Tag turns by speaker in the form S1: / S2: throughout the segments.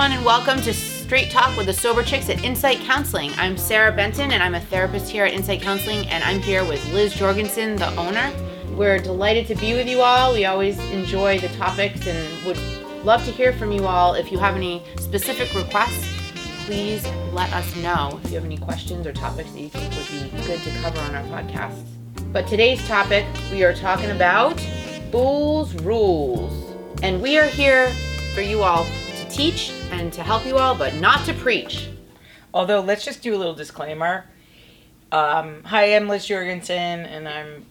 S1: everyone, and welcome to Straight Talk with the Sober Chicks at Insight Counseling. I'm Sarah Benton, and I'm a therapist here at Insight Counseling, and I'm here with Liz Jorgensen, the owner. We're delighted to be with you all. We always enjoy the topics and would love to hear from you all. If you have any specific requests, please let us know if you have any questions or topics that you think would be good to cover on our podcast. But today's topic, we are talking about Fools Rules. And we are here for you all teach and to help you all, but not to preach.
S2: Although, let's just do a little disclaimer. Um, hi, I'm Liz Jorgensen, and I'm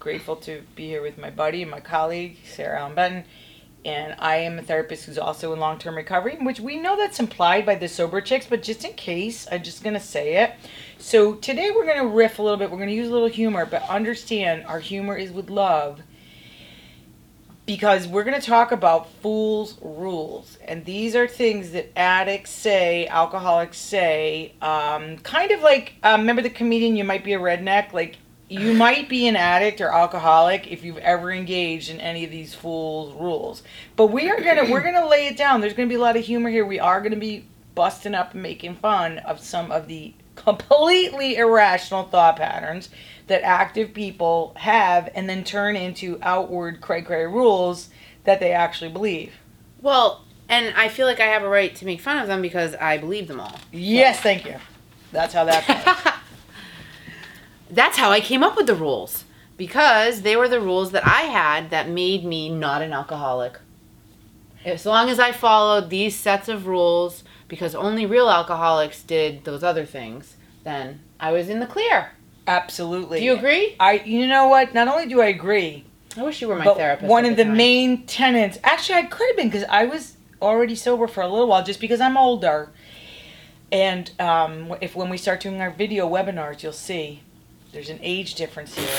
S2: grateful to be here with my buddy and my colleague, Sarah Allen Benton. And I am a therapist who's also in long term recovery, which we know that's implied by the sober chicks, but just in case, I'm just going to say it. So today we're going to riff a little bit. We're going to use a little humor, but understand our humor is with love because we're going to talk about fools rules and these are things that addicts say alcoholics say um, kind of like um, remember the comedian you might be a redneck? Like you might be an addict or alcoholic if you've ever engaged in any of these fools rules. But we are gonna we're gonna lay it down. There's gonna be a lot of humor here. We are gonna be busting up and making fun of some of the completely irrational thought patterns that active people have and then turn into outward cray cray rules that they actually believe.
S1: Well, and I feel like I have a right to make fun of them because I believe them all.
S2: Yes, thank you. That's how that.
S1: That's how I came up with the rules because they were the rules that I had that made me not an alcoholic. As long as I followed these sets of rules, because only real alcoholics did those other things, then I was in the clear.
S2: Absolutely.
S1: Do you agree?
S2: I you know what? Not only do I agree,
S1: I wish you were my
S2: but
S1: therapist.
S2: one of the
S1: time.
S2: main tenets, actually I could have been because I was already sober for a little while just because I'm older. And um, if when we start doing our video webinars, you'll see there's an age difference here,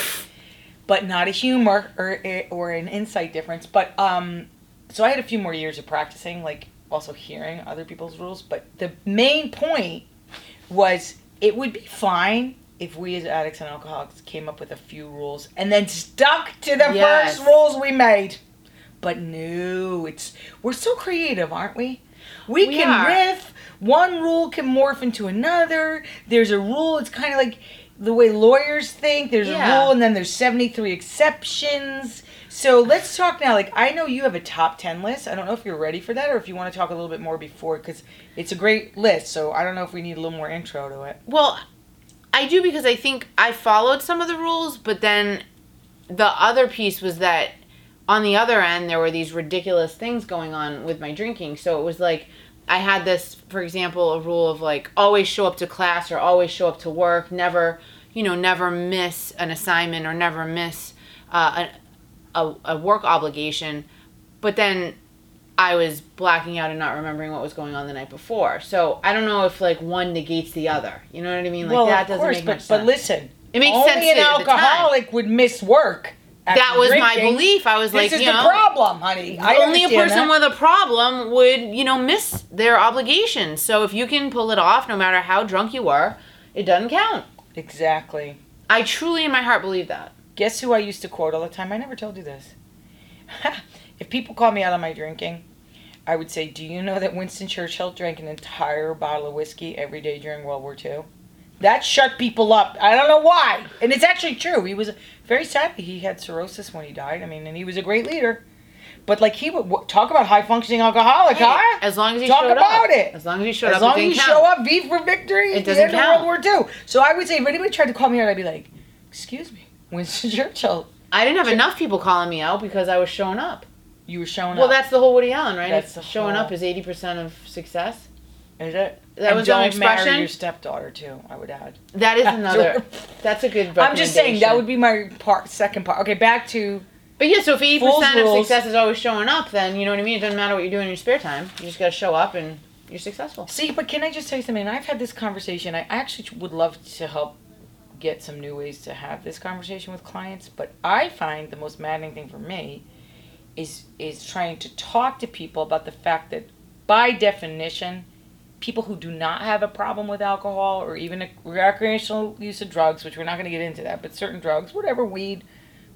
S2: but not a humor or or an insight difference. But um, so I had a few more years of practicing, like also hearing other people's rules. But the main point was it would be fine if we as addicts and alcoholics came up with a few rules and then stuck to the
S1: Yes.
S2: first rules we made. But no, it's we're so creative, aren't we? We,
S1: We
S2: can
S1: are.
S2: riff. One rule can morph into another. There's a rule. It's kind of like the way lawyers think. There's
S1: Yeah.
S2: a rule, and then there's 73 exceptions. So let's talk now. Like I know you have a top 10 list. I don't know if you're ready for that, or if you want to talk a little bit more before, because it's a great list. So I don't know if we need a little more intro to it.
S1: Well, I do because I think I followed some of the rules, but then the other piece was that on the other end there were these ridiculous things going on with my drinking. So it was like I had this, for example, a rule of like always show up to class or always show up to work, never, you know, never miss an assignment or never miss uh, a, a, a work obligation. But then I was blacking out and not remembering what was going on the night before. So I don't know if like one negates the other. You know what I mean? Like
S2: well,
S1: that doesn't
S2: course,
S1: make
S2: but,
S1: much sense.
S2: but listen,
S1: It makes
S2: only
S1: sense
S2: an
S1: the time.
S2: alcoholic would miss work.
S1: that was my belief. I was
S2: This
S1: like,
S2: is
S1: you
S2: the
S1: know,
S2: problem, honey. I
S1: only a person
S2: that.
S1: with a problem would, you know, miss their obligations. So if you can pull it off, no matter how drunk you were, it doesn't count.
S2: exactly.
S1: I truly, in my heart, believe that.
S2: Guess who I used to quote all the time? I never told you this. if people call me out on my drinking, I would say, "Do you know that Winston Churchill drank an entire bottle of whiskey every day during World War II?" That shut people up. I don't know why, and it's actually true. He was very sad. He had cirrhosis when he died. I mean, and he was a great leader. But like he would w- talk about high functioning alcoholic,
S1: Hey,
S2: huh?
S1: as long as you
S2: Talk
S1: showed
S2: about
S1: up.
S2: it.
S1: As long as you showed
S2: as
S1: up,
S2: long as you
S1: count.
S2: show up, V for victory.
S1: It doesn't count.
S2: World War II. So I would say, if anybody tried to call me out, I'd be like, "Excuse me, Winston Churchill,
S1: I didn't have enough people calling me out because I was showing up.
S2: You were showing
S1: Well,
S2: up."
S1: Well, that's the whole Woody Allen, right?
S2: That's the
S1: showing
S2: whole-
S1: up is eighty percent of success.
S2: Is it?
S1: That
S2: and
S1: was an
S2: don't marry
S1: expression?
S2: your stepdaughter too. I would add.
S1: That is another. That's a good.
S2: I'm just saying that would be my part, second part. Okay, back to
S1: But yeah, so if eighty percent of
S2: rules.
S1: success is always showing up, then you know what I mean. It doesn't matter what you're doing in your spare time. You just got to show up, and you're successful.
S2: see. But can I just tell you something? I've had this conversation. I actually would love to help get some new ways to have this conversation with clients. But I find the most maddening thing for me is is trying to talk to people about the fact that by definition people who do not have a problem with alcohol or even a recreational use of drugs which we're not going to get into that but certain drugs whatever weed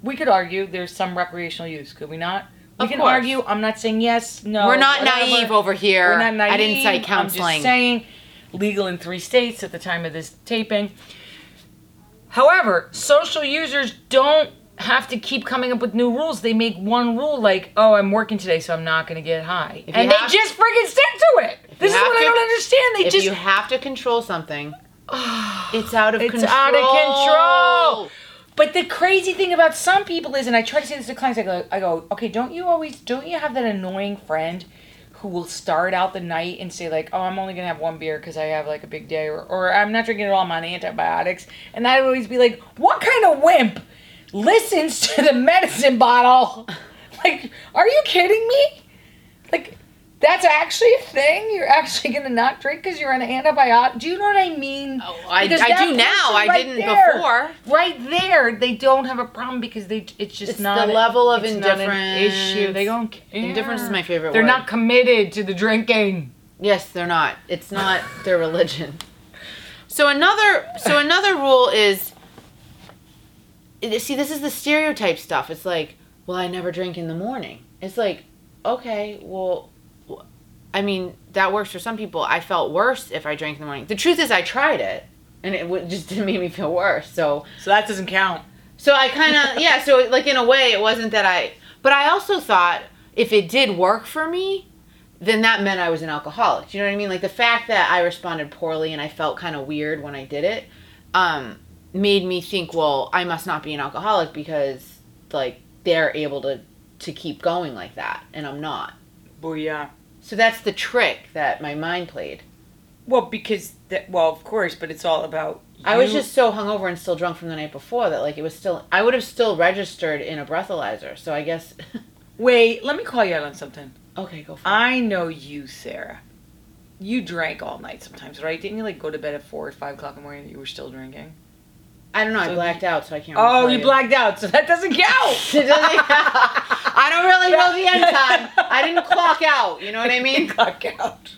S2: we could argue there's some recreational use could we not We
S1: Of
S2: can
S1: course.
S2: argue. I'm not saying yes, no.
S1: We're not
S2: whatever.
S1: naive over here
S2: We're not naive.
S1: Insight
S2: I'm
S1: Counseling.
S2: just saying, legal in three states at the time of this taping. However, social users don't have to keep coming up with new rules. They make one rule like, "Oh, I'm working today, so I'm not going to get high,"
S1: If
S2: and they
S1: have-
S2: just freaking stick to it. This is what I don't understand. They
S1: if
S2: just
S1: you have to control something, it's out of
S2: It's
S1: control.
S2: out of control. But the crazy thing about some people is, and I try to say this to clients, I go, I go, okay, don't you always, don't you have that annoying friend who will start out the night and say like, oh, I'm only gonna have one beer because I have like a big day, or, or I'm not drinking at all, I'm on antibiotics, and I would always be like, what kind of wimp listens to the medicine bottle? Like, are you kidding me? Like. That's actually a thing. You're actually gonna not drink because you're on an antibiotic. Do you know what I mean?
S1: Oh, I, I do now.
S2: person
S1: I didn't
S2: there-
S1: before.
S2: right there they don't have a problem because they it's just
S1: It's
S2: not
S1: the level of
S2: it's not an
S1: indifference.
S2: issue they don't care
S1: Indifference is my favorite
S2: they're
S1: word.
S2: not committed to the drinking
S1: Yes, they're not. It's not their religion. So another so another rule is see this is the stereotype stuff. It's like, well, I never drink in the morning. It's like, okay, well I mean, that works for some people. I felt worse if I drank in the morning. The truth is I tried it and it just didn't make me feel worse. So
S2: so that doesn't count
S1: so I kind of yeah. So like in a way, it wasn't that I. But I also thought if it did work for me, then that meant I was an alcoholic. You know what I mean? Like the fact that I responded poorly and I felt kind of weird when I did it, um, made me think, well, I must not be an alcoholic because like they're able to to keep going like that, and I'm not.
S2: booyah
S1: So that's the trick that my mind played.
S2: well because that well of course but it's all about
S1: I was just so hungover and still drunk from the night before that like it was still I would have still registered in a breathalyzer. So I guess
S2: wait let me call you out on something
S1: okay, go for it.
S2: i know you sarah you drank all night sometimes right didn't you like go to bed at four or five o'clock in the morning and you were still drinking
S1: I don't know. I blacked out, so I can't.
S2: oh you
S1: tell
S2: blacked out so that doesn't count
S1: It doesn't- I don't really know the end time. I didn't clock out. You know what I mean?
S2: clock out.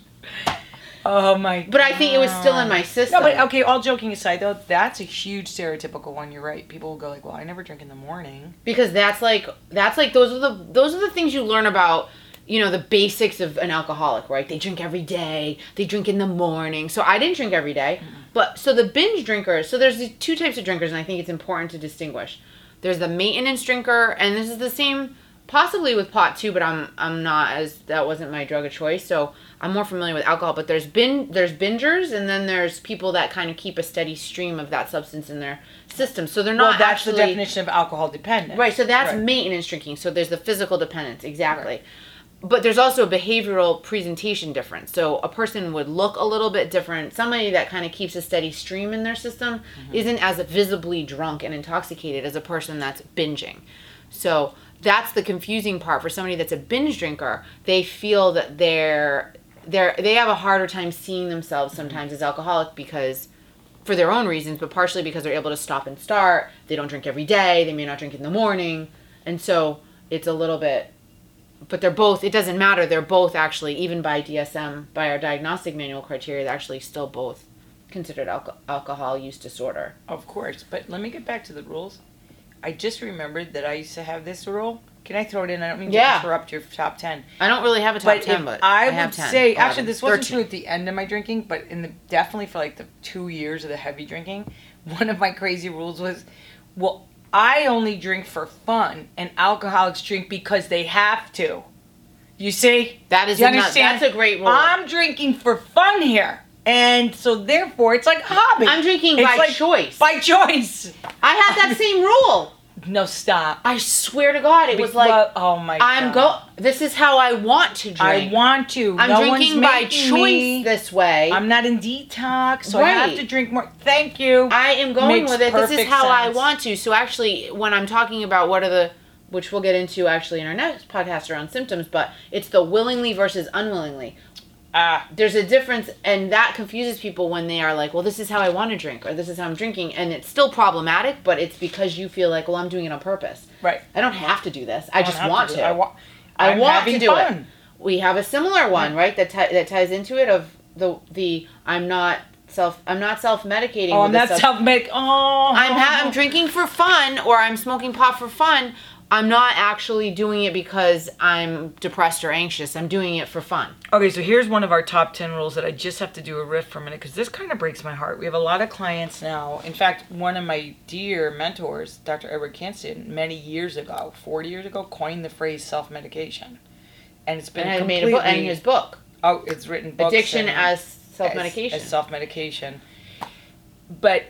S2: Oh my!
S1: But I think it was still in my system.
S2: No, but okay. All joking aside, though, that's a huge stereotypical one. You're right. People will go like, "Well, I never drink in the morning."
S1: because that's like that's like those are the those are the things you learn about. You know the basics of an alcoholic, right? They drink every day. They drink in the morning. So I didn't drink every day. Mm-hmm. But so the binge drinkers. So there's these two types of drinkers, and I think it's important to distinguish. There's the maintenance drinker, and this is the same possibly with pot too, but I'm I'm not as that wasn't my drug of choice, so I'm more familiar with alcohol. But there's bin there's bingers, and then there's people that kind of keep a steady stream of that substance in their system. So they're not
S2: well, that's
S1: actually
S2: the definition of alcohol dependent.
S1: right. So that's
S2: Right.
S1: maintenance drinking. So there's the physical dependence exactly. But there's also a behavioral presentation difference. So a person would look a little bit different. Somebody that kind of keeps a steady stream in their system
S2: Mm-hmm.
S1: isn't as visibly drunk and intoxicated as a person that's binging. So that's the confusing part for somebody that's a binge drinker. They feel that they're they're they have a harder time seeing themselves sometimes as alcoholic because for their own reasons, but partially because they're able to stop and start. They don't drink every day. They may not drink in the morning, and so it's a little bit. But they're both. It doesn't matter. They're both actually, even by DSM, by our diagnostic manual criteria, they're actually still both considered alco- alcohol use disorder.
S2: Of course, but let me get back to the rules. I just remembered that I used to have this rule. Can I throw it in? I don't mean
S1: Yeah.
S2: to interrupt your top ten.
S1: I don't really have a top
S2: But
S1: ten, but
S2: I,
S1: have
S2: would
S1: 10,
S2: say,
S1: 11,
S2: actually, this wasn't
S1: 13.
S2: true at the end of my drinking, but in the definitely for like the two years of the heavy drinking, one of my crazy rules was, well, I only drink for fun, and alcoholics drink because they have to. You see,
S1: That is
S2: you
S1: nut-
S2: understand?
S1: That's a great rule.
S2: I'm drinking for fun here, and so therefore it's like a hobby.
S1: I'm drinking
S2: It's
S1: by
S2: like-
S1: choice.
S2: by choice.
S1: I have that same rule.
S2: No, stop.
S1: I swear to God, it was like
S2: Well, oh my
S1: I'm go. This is how I want to drink.
S2: I want to.
S1: I'm
S2: no
S1: drinking
S2: one's
S1: by choice
S2: me.
S1: this way.
S2: I'm not in detox, so I have to drink more. Thank you.
S1: I am going
S2: Makes
S1: with it. This is how I want to. So actually, when I'm talking about what are the, which we'll get into actually in our next podcast around symptoms, but it's the willingly versus unwillingly.
S2: Ah,
S1: There's a difference, and that confuses people when they are like, "Well, this is how I want to drink," or "This is how I'm drinking," and it's still problematic, but it's because you feel like, "Well, I'm doing it on purpose.
S2: right.
S1: I don't have to do this. I,
S2: don't
S1: just want
S2: do
S1: to.
S2: I, wa-
S1: I want to do
S2: fun.
S1: it. We have a similar one, right? That ti- that ties into it of the the I'm not self I'm not self medicating.
S2: Oh, I'm not self make. Oh,
S1: I'm ha- I'm drinking for fun or I'm smoking pot for fun, I'm not actually doing it because I'm depressed or anxious. I'm doing it for fun.
S2: Okay, so here's one of our top 10 rules that I just have to do a riff for a minute because this kind of breaks my heart. We have a lot of clients now. In fact, one of my dear mentors, Dr. Edward Khantzian, many years ago, 40 years ago, coined the phrase self medication. And it's been
S1: And I made
S2: completely.
S1: a book and his book,
S2: oh, it's written books
S1: Addiction as Self Medication.
S2: as, self medication. But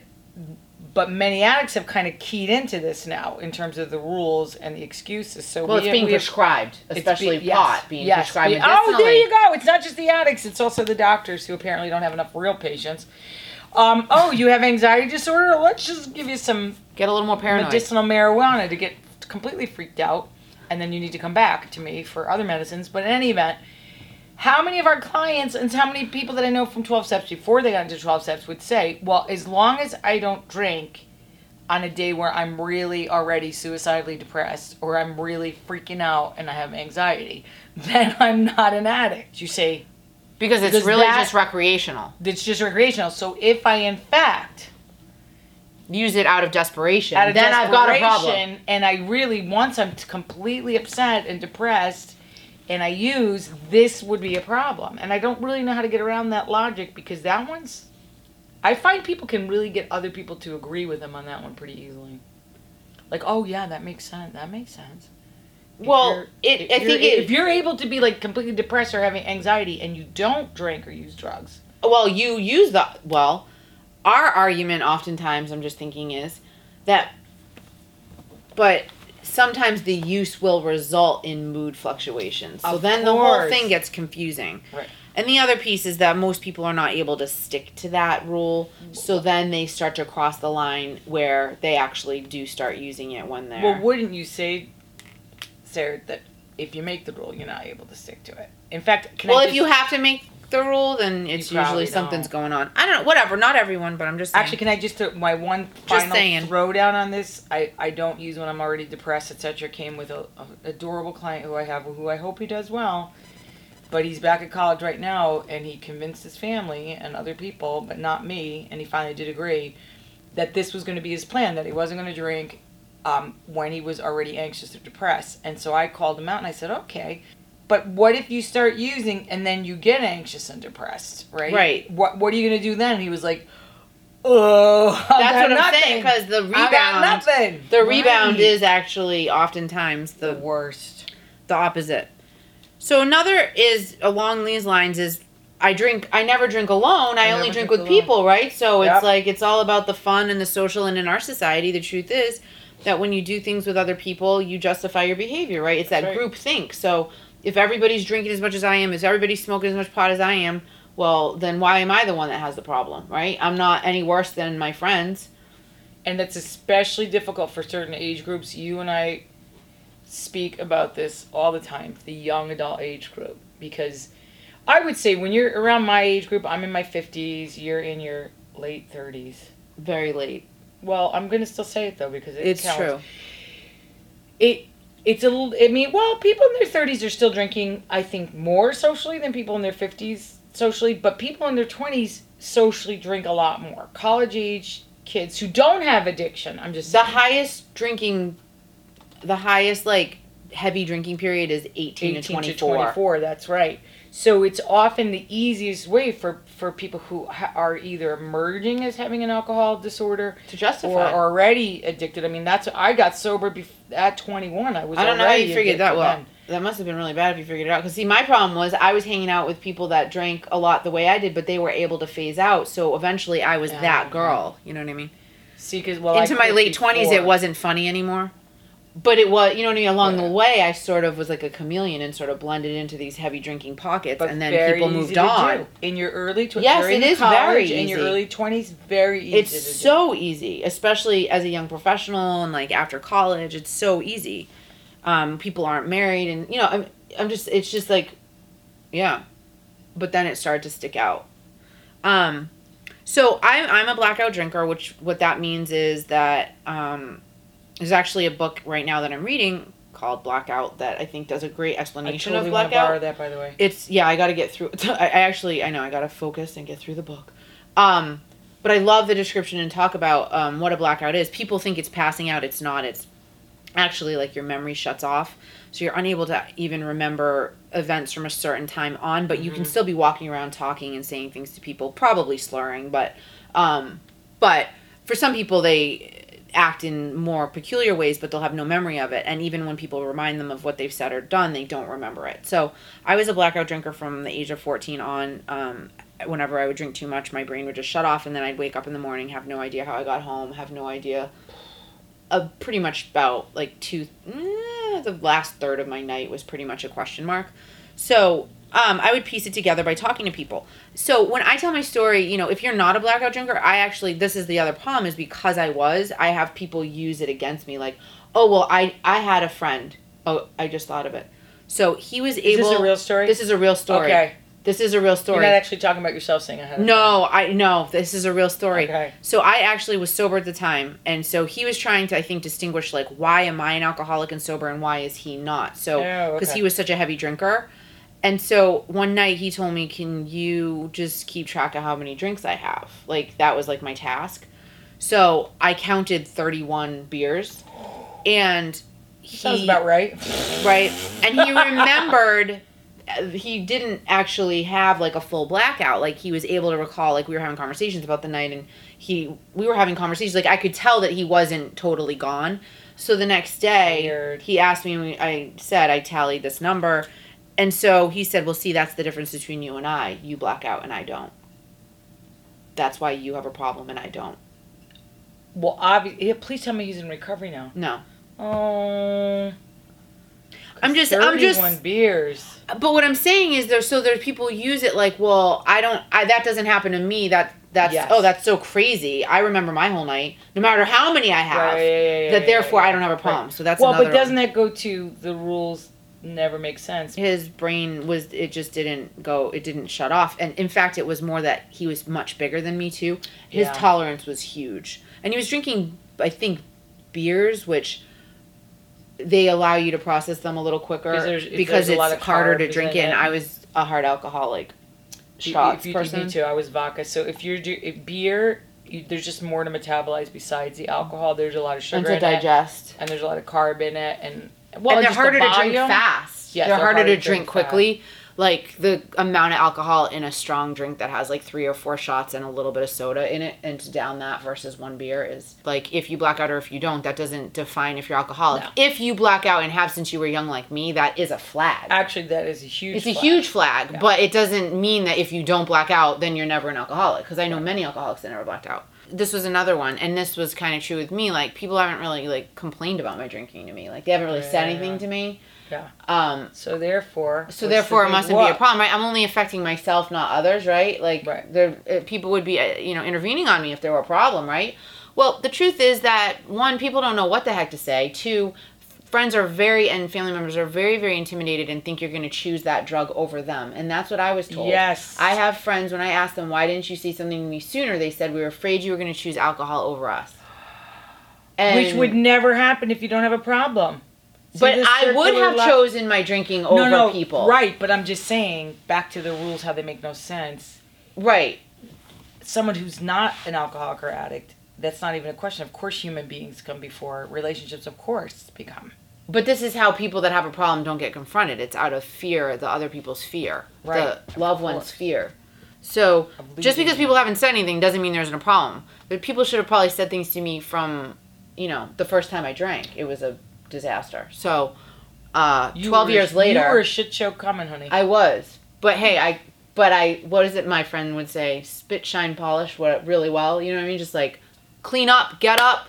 S2: but many addicts have kind of keyed into this now in terms of the rules and the excuses. So
S1: well,
S2: we,
S1: it's being
S2: we
S1: prescribed, especially
S2: be- yes,
S1: pot being
S2: yes,
S1: prescribed
S2: be- Oh, there you go. It's not just the addicts; it's also the doctors who apparently don't have enough real patients. Um, oh, you have anxiety disorder? Let's just give you some
S1: Get a little more paranoid.
S2: medicinal marijuana to get completely freaked out, and then you need to come back to me for other medicines. But in any event, how many of our clients and how many people that I know from 12 steps before they got into 12 steps would say, well, as long as I don't drink on a day where I'm really already suicidally depressed or I'm really freaking out and I have anxiety, then I'm not an addict. You say,
S1: because it's
S2: Does
S1: really
S2: that-
S1: just recreational.
S2: it's just recreational. So if I, in fact,
S1: Use it out of desperation.
S2: out of
S1: then I've got a problem.
S2: desperation, and I really once I'm completely upset and depressed, and I use this would be a problem, and I don't really know how to get around that logic because that one's. I find people can really get other people to agree with them on that one pretty easily. Like, oh yeah, that makes sense. That makes sense. If
S1: Well, it- I think it-
S2: if you're able to be like completely depressed or having anxiety and you don't drink or use drugs,
S1: well you use the well our argument oftentimes i'm just thinking is that but sometimes the use will result in mood fluctuations so
S2: Of
S1: then the whole
S2: course.
S1: thing gets confusing
S2: Right.
S1: and the other piece is that most people are not able to stick to that rule so then they start to cross the line where they actually do start using it when they're
S2: Well, wouldn't you say, Sarah, that if you make the rule, you're not able to stick to it? In fact, can
S1: well
S2: I
S1: if
S2: just,
S1: you have to make the rule then it's usually something's
S2: don't.
S1: going on i don't know whatever not everyone but i'm just saying.
S2: actually, can I just throw my one
S1: Just
S2: final
S1: saying.
S2: throwdown on this? I, I don't use when I'm already depressed, etc. Came with a, a adorable client who I have, who I hope he does well. But he's back at college right now, and he convinced his family and other people, but not me, and he finally did agree that this was going to be his plan. That he wasn't going to drink um, when he was already anxious or depressed. And so I called him out and I said, okay, but what if you start using and then you get anxious and depressed, right?
S1: Right.
S2: What What are you going to do then? And he was like, oh,
S1: that's what i'm saying because the rebound
S2: nothing.
S1: The rebound
S2: Right.
S1: is actually oftentimes
S2: the
S1: the
S2: worst.
S1: the opposite. So another is along these lines is I drink I never drink alone. I,
S2: I
S1: only drink
S2: drink
S1: with
S2: alone.
S1: people, right? So
S2: Yep.
S1: it's like it's all about the fun and the social and in our society the truth is that when you do things with other people, you justify your behavior, right? It's that
S2: right.
S1: group think. So if everybody's drinking as much as I am, if everybody's smoking as much pot as I am, well, then why am I the one that has the problem, right? I'm not any worse than my friends.
S2: and that's especially difficult for certain age groups. You and I speak about this all the time, the young adult age group, because I would say when you're around my age group, I'm in my 50s, you're in your late 30s.
S1: Very late.
S2: Well, I'm gonna still say it though because it
S1: It's
S2: counts.
S1: true.
S2: It it's a little. I mean, well, people in their 30s are still drinking. I think more socially than people in their 50s socially, but people in their 20s socially drink a lot more. College age kids who don't have addiction. I'm just
S1: The
S2: saying.
S1: highest drinking, the highest like heavy drinking period is 18,
S2: 18
S1: to 24.
S2: 24 that's right so it's often the easiest way for for people who ha- are either emerging as having an alcohol disorder
S1: To justify.
S2: or already addicted i mean that's i got sober bef- at 21 i was
S1: I don't know how you figured that well.
S2: then.
S1: That must have been really bad if you figured it out. Because see, my problem was I was hanging out with people that drank a lot the way I did, but they were able to phase out. So eventually, I was
S2: Yeah,
S1: that girl. You know what I mean?
S2: see because well
S1: Into my late twenties, it wasn't funny anymore. But it was, you know what I mean. Along
S2: Yeah.
S1: the way, I sort of was like a chameleon and sort of blended into these heavy drinking pockets,
S2: but
S1: and then people
S2: easy
S1: moved on.
S2: do. in your early 20s
S1: Yes, it is very
S2: college, in your
S1: easy.
S2: early 20s very easy
S1: it's
S2: to do.
S1: so easy especially as a young professional and like after college it's so easy um, people aren't married and you know I'm, I'm just it's just like yeah but then it started to stick out um, so I'm, I'm a blackout drinker which what that means is that um, there's actually a book right now that i'm reading called blackout that i think does a great
S2: I
S1: explanation
S2: totally
S1: of
S2: want to borrow that by the way.
S1: It's yeah i gotta get through I, I actually i know i gotta focus and get through the book. Um but i love the description and talk about um, what a blackout is. People think it's passing out it's not. It's actually like your memory shuts off so you're unable to even remember events from a certain time on but you can still be walking around talking and saying things to people probably slurring but um but for some people they act in more peculiar ways but they'll have no memory of it. And even when people remind them of what they've said or done they don't remember it. So i was a blackout drinker from the age of 14 on um whenever i would drink too much my brain would just shut off and then i'd wake up in the morning have no idea how i got home have no idea uh, pretty much about like two eh, the last third of my night was pretty much a question mark. So um, i would piece it together by talking to people so when i tell my story you know if you're not a blackout drinker i actually this is the other problem is because i was i have people use it against me like oh well i i had a friend oh i just thought of it so he was
S2: Is
S1: able
S2: this is a real story?
S1: this is a real story
S2: Okay.
S1: this is a real story.
S2: You're not actually talking about yourself saying I had.
S1: no, I no. This is a real story.
S2: Okay.
S1: So I actually was sober at the time, and so he was trying to, I think, distinguish like why am I an alcoholic and sober, and why is he not? So
S2: Oh,
S1: because
S2: okay.
S1: he was such a heavy drinker, and so one night he told me, "Can you just keep track of how many drinks I have?" Like that was like my task. So I counted thirty-one beers, and he
S2: Sounds about right.
S1: right and he remembered he didn't actually have like a full blackout like he was able to recall like we were having conversations about the night and he we were having conversations like i could tell that he wasn't totally gone so the next day
S2: Weird.
S1: he asked me i said i tallied this number and so he said well see that's the difference between you and i you black out and i don't that's why you have a problem and i don't
S2: Well, obviously, yeah, please tell me he's in recovery now.
S1: no
S2: Oh.
S1: I'm just- I'm just-
S2: 31 beers.
S1: but what I'm saying is there so there's people use it like, well, I don't I that doesn't happen to me. That that's
S2: Yes.
S1: oh that's so crazy. I remember my whole night, no matter how many I have.
S2: Right, yeah, yeah,
S1: that therefore I don't have a
S2: right.
S1: problem. So that's
S2: well, but doesn't that go to the rules never make sense?
S1: his brain was it just didn't go it didn't shut off and in fact it was more that he was much bigger than me too his
S2: Yeah.
S1: tolerance was huge and he was drinking i think beers which they allow you to process them a little quicker
S2: Because there's- if
S1: because
S2: there's a lot
S1: it's
S2: of
S1: harder to drink
S2: in
S1: it and i was a hard alcoholic shots
S2: if you,
S1: person
S2: Me too. I was vodka. So if you're do if beer, you, there's just more to metabolize besides the alcohol. There's a lot of sugar and
S1: to
S2: in it,
S1: and
S2: there's a lot of carb in it, and well,
S1: they're
S2: just the
S1: harder to drink fast
S2: Yes,
S1: they're,
S2: they're
S1: harder
S2: harder
S1: to
S2: to
S1: drink
S2: drink
S1: quickly like the amount of alcohol in a strong drink that has like three or four shots and a little bit of soda in it and to down that versus one beer is like if you black out or if you don't that doesn't define if you're alcoholic
S2: No.
S1: if you black out and have since you were young like me that is a flag
S2: Actually, that is a huge. Flag.
S1: It's a huge flag
S2: Yeah.
S1: but it doesn't mean that if you don't black out then you're never an alcoholic because i know many alcoholics that never blacked out this was another one and this was kind of true with me like people haven't really like complained about my drinking to me like they haven't really said
S2: Yeah.
S1: anything to me
S2: Yeah.
S1: um
S2: So therefore.
S1: so therefore, it mustn't be a problem, right? I'm only affecting myself, not others, right? Like,
S2: Right.
S1: there, uh, people would be, uh, you know, intervening on me if there were a problem, right? Well, the truth is that one, people don't know what the heck to say. Two, friends are very and family members are very, very intimidated and think you're going to choose that drug over them, and that's what I was told.
S2: Yes.
S1: I have friends when I asked them why didn't you see something me sooner, they said we were afraid you were going to choose alcohol over us. And,
S2: Which would never happen if you don't have a problem. See
S1: but I would have
S2: li-
S1: chosen my drinking over
S2: no, no,
S1: people.
S2: Right, but I'm just saying, back to the rules, how they make no sense.
S1: Right.
S2: Someone who's not an alcoholic or addict, that's not even a question. Of course, human beings come before relationships. Of course, become.
S1: But this is how people that have a problem don't get confronted. It's out of fear, the other people's fear,
S2: Right,
S1: the loved one's fear. So just because people haven't said anything doesn't mean there isn't a problem. But people should have probably said things to me from, you know, the first time I drank. It was a disaster. So, uh,
S2: You
S1: twelve
S2: were-
S1: years later,
S2: you were a shit show coming, honey.
S1: I was. But hey, I. But I. What is it? My friend would say, spit, shine, polish. What really well. You know what I mean? Just like clean up, get up,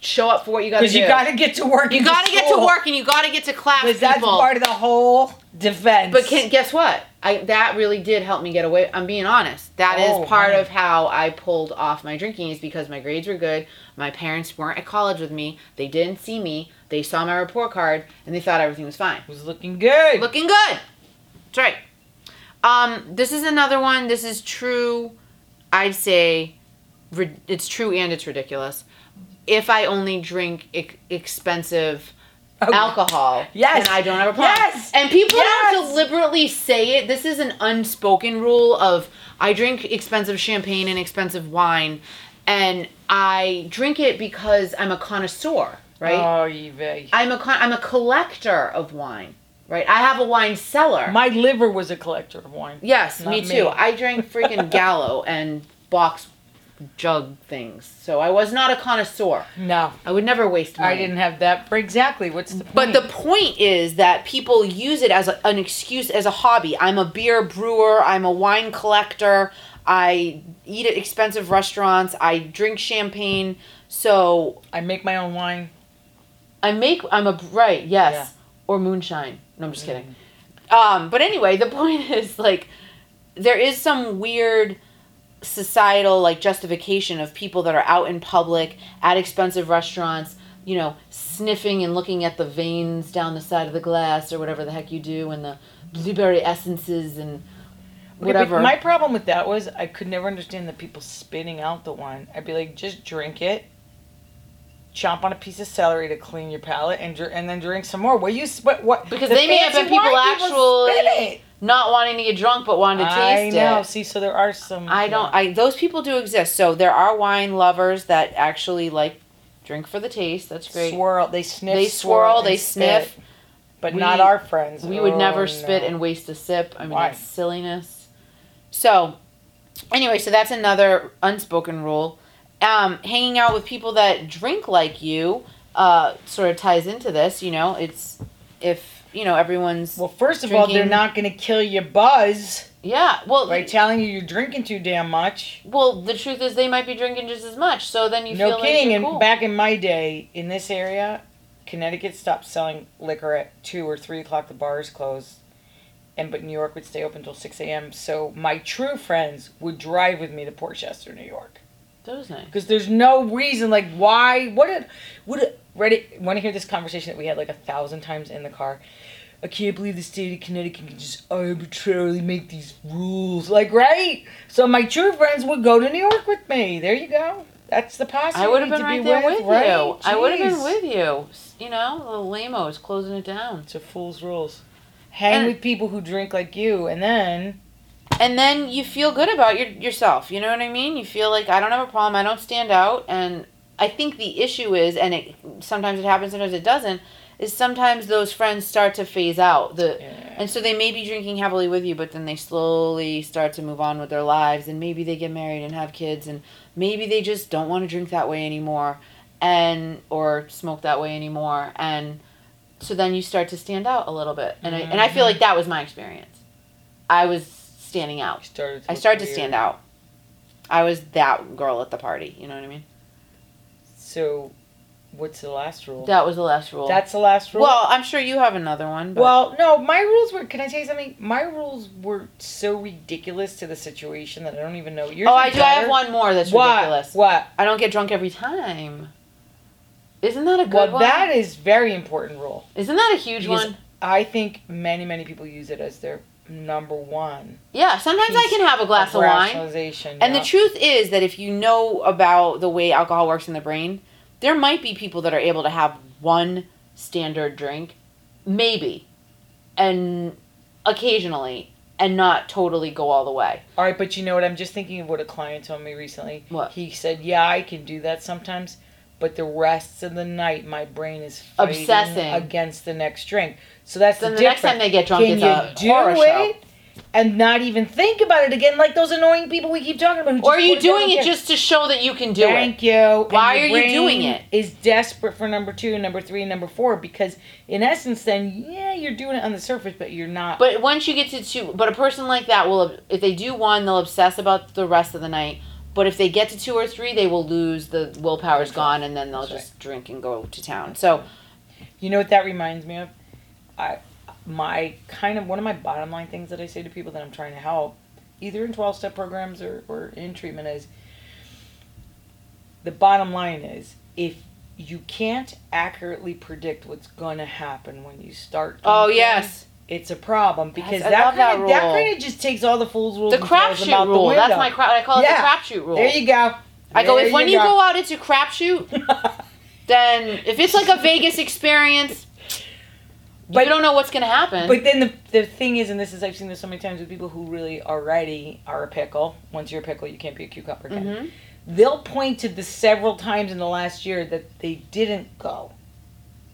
S1: show up for what you got to do.
S2: Because you got to get to work.
S1: You got to get to work and you got to get to class.
S2: Because that's
S1: people.
S2: part of the whole defense.
S1: But can, guess what? I that really did help me get away. I'm being honest. That is
S2: Oh,
S1: part
S2: honey.
S1: of how I pulled off my drinking is because my grades were good. My parents weren't at college with me. They didn't see me. They saw my report card and they thought everything was fine.
S2: It was looking good.
S1: Looking good. That's right. Um, this is another one. This is true. I'd say it's true and it's ridiculous. If I only drink ex- expensive
S2: Okay.
S1: alcohol,
S2: Yes.
S1: then I don't have a problem.
S2: Yes.
S1: And people
S2: Yes.
S1: don't deliberately say it. This is an unspoken rule of I drink expensive champagne and expensive wine, and I drink it because I'm a connoisseur. right?
S2: Oh, Yves.
S1: I'm a con- I'm a collector of wine, right? I have a wine cellar.
S2: My liver was a collector of wine.
S1: yes, me
S2: me.
S1: too. I drank freaking Gallo and box jug things, so I was not a connoisseur.
S2: No,
S1: I would never waste money.
S2: I didn't have that. For exactly, what's the point?
S1: But the point is that people use it as a, an excuse, as a hobby. I'm a beer brewer. I'm a wine collector. I eat at expensive restaurants. I drink champagne. So
S2: I make my own wine.
S1: I make. I'm a right. Yes.
S2: Yeah.
S1: Or moonshine. No, I'm just kidding. Um, but anyway, the point is like there is some weird societal like justification of people that are out in public at expensive restaurants, you know, sniffing and looking at the veins down the side of the glass or whatever the heck you do and the blueberry essences and
S2: Okay,
S1: whatever.
S2: my problem with that was I could never understand the people spitting out the wine. I'd be like, just drink it, chomp on a piece of celery to clean your palate, and dr- and then drink some more. What you spit? What?
S1: Because
S2: the
S1: they may have been people actually
S2: it.
S1: Not wanting to get drunk but wanting to taste I
S2: know.
S1: it.
S2: See, so there are some.
S1: I don't. I those people do exist. So there are wine lovers that actually like drink for the taste. That's great.
S2: swirl. They sniff.
S1: They swirl. They
S2: spit,
S1: sniff.
S2: but
S1: We-
S2: not our friends.
S1: We would
S2: Oh,
S1: never spit
S2: no.
S1: and waste a sip. I mean,
S2: Why?
S1: that's silliness. So, anyway, so that's another unspoken rule. Um, hanging out with people that drink like you uh, sort of ties into this. You know, it's if you know everyone's
S2: Well, first of all, they're not going to kill your buzz
S1: yeah. Well,
S2: by telling you you're drinking too damn much.
S1: well, the truth is they might be drinking just as much. So then you
S2: no
S1: feel
S2: kidding.
S1: like
S2: and
S1: cool.
S2: back in my day, in this area, Connecticut stopped selling liquor at two or three o'clock. The bars closed, and but New York would stay open until six a.m. So my true friends would drive with me to Port Chester, New York,
S1: that was nice.
S2: because there's no reason. Like, why? What? Did, what? Did, ready? Want to hear this conversation that we had like a thousand times in the car? I can't believe the state of Connecticut can just arbitrarily make these rules. Like, right? So my true friends would go to New York with me. There you go. That's the posse.
S1: I would have been right
S2: to
S1: there
S2: be
S1: with,
S2: right?
S1: you. I would have been with you. You know, the lamos closing it down.
S2: It's a fool's rules. Hang
S1: And-
S2: with people who drink like you, and then
S1: and then you feel good about your, yourself. You know what I mean? You feel like I don't have a problem. I don't stand out. And I think the issue is, and it sometimes it happens, sometimes it doesn't. Is sometimes those friends start to phase out. The and so they may be drinking heavily with you, but then they slowly start to move on with their lives, and maybe they get married and have kids, and maybe they just don't want to drink that way anymore, and or smoke that way anymore, and so then you start to stand out a little bit, and I and I feel mm-hmm. like that was my experience. I was standing out.
S2: started.
S1: I started to stand out. I was that girl at the party. You know what I mean?
S2: So, what's the last rule?
S1: That was the last rule.
S2: That's the last rule.
S1: well, I'm sure you have another one. But
S2: well, no, my rules were. Can I tell you something? My rules were so ridiculous to the situation that I don't even know. Yours
S1: oh, I do. I have one more that's
S2: What?
S1: ridiculous.
S2: What?
S1: I don't get drunk every time. Isn't that a good
S2: Well,
S1: one?
S2: that is very important rule.
S1: Isn't that a huge
S2: Because
S1: one?
S2: I think many, many people use it as their number one
S1: Yeah. Sometimes I can have a glass of, wine.
S2: rationalization.
S1: And
S2: yeah.
S1: the truth is that if you know about the way alcohol works in the brain, there might be people that are able to have one standard drink, maybe, and occasionally, and not totally go all the way.
S2: All right, but you know what? I'm just thinking of what a client told me recently.
S1: What?
S2: He said, "Yeah, I can do that sometimes, but the rest of the night, my brain is
S1: Obsessing.
S2: against the next drink." So that's
S1: Then
S2: the
S1: the next time they get drunk,
S2: can
S1: it's
S2: you
S1: a
S2: do
S1: horror show.
S2: it and not even think about it again, like those annoying people we keep talking about?
S1: Or are you doing it just to show that you can do it?
S2: Thank you.
S1: Why are you doing it?
S2: Is desperate for number two, number three, and number four because, in essence, then yeah, you're doing it on the surface, but you're not.
S1: But once you get to two, but a person like that will, if they do one, they'll obsess about the rest of the night. But if they get to two or three, they will lose. The willpower's gone, and then they'll
S2: That's
S1: just drink and go to town. So
S2: You know what that reminds me of? I my kind of one of my bottom line things that I say to people that I'm trying to help, either in twelve step programs or, or in treatment is the bottom line is if you can't accurately predict what's gonna happen when you start
S1: Oh
S2: drinking,
S1: yes,
S2: it's a problem because
S1: I
S2: that
S1: that
S2: kind of that
S1: rule.
S2: kind of just takes all the fool's rules
S1: the
S2: and throws them out
S1: crapshoot
S2: the
S1: rule. That's my cra- I call it
S2: Yeah.
S1: the crapshoot rule.
S2: There you go.
S1: I go
S2: There
S1: if when you go out into crapshoot, then if it's like a Vegas experience,
S2: But-
S1: you don't know what's gonna happen.
S2: But then the the thing is, and this is I've seen this so many times with people who really already are a pickle. Once you're a pickle, you can't be a cucumber again.
S1: Mhm.
S2: They'll point to the several times in the last year that they didn't go,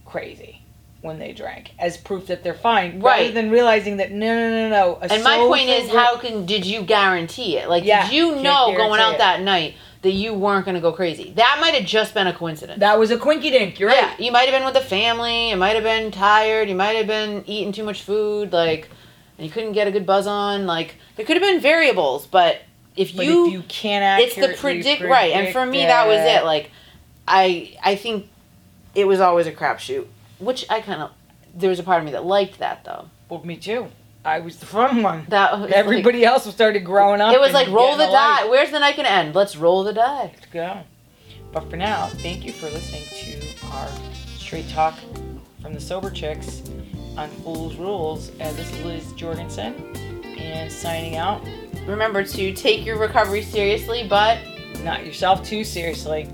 S2: crazy when they drank as proof that they're fine, rather
S1: Right.
S2: than realizing that no, no, no, no.
S1: And my point is, how can did you guarantee it? Like,
S2: Yeah,
S1: did you know going out
S2: it.
S1: that night that you weren't going to go crazy? That might have just been a coincidence.
S2: that was a quinky dink. You're
S1: yeah,
S2: right.
S1: you might have been with the family. You might have been tired. You might have been eating too much food. Like, and you couldn't get a good buzz on. Like, there could have been variables, but if
S2: But
S1: you,
S2: if you can't
S1: it's the
S2: accurately
S1: predict, right. And for me, that was it. Like, I I think it was always a crapshoot, which I kind of there was a part of me that liked that though.
S2: Well, me too. I was the fun one.
S1: That was like-
S2: Everybody else started growing up.
S1: it was like roll
S2: getting
S1: the
S2: a life.
S1: die. Where's the night gonna end? Let's roll the die.
S2: Let's go. But for now, thank you for listening to our straight talk from the Sober Chicks on Fool's Rules. Uh, this is Liz Jorgensen, and signing out.
S1: Remember to take your recovery seriously, but
S2: Not yourself too seriously.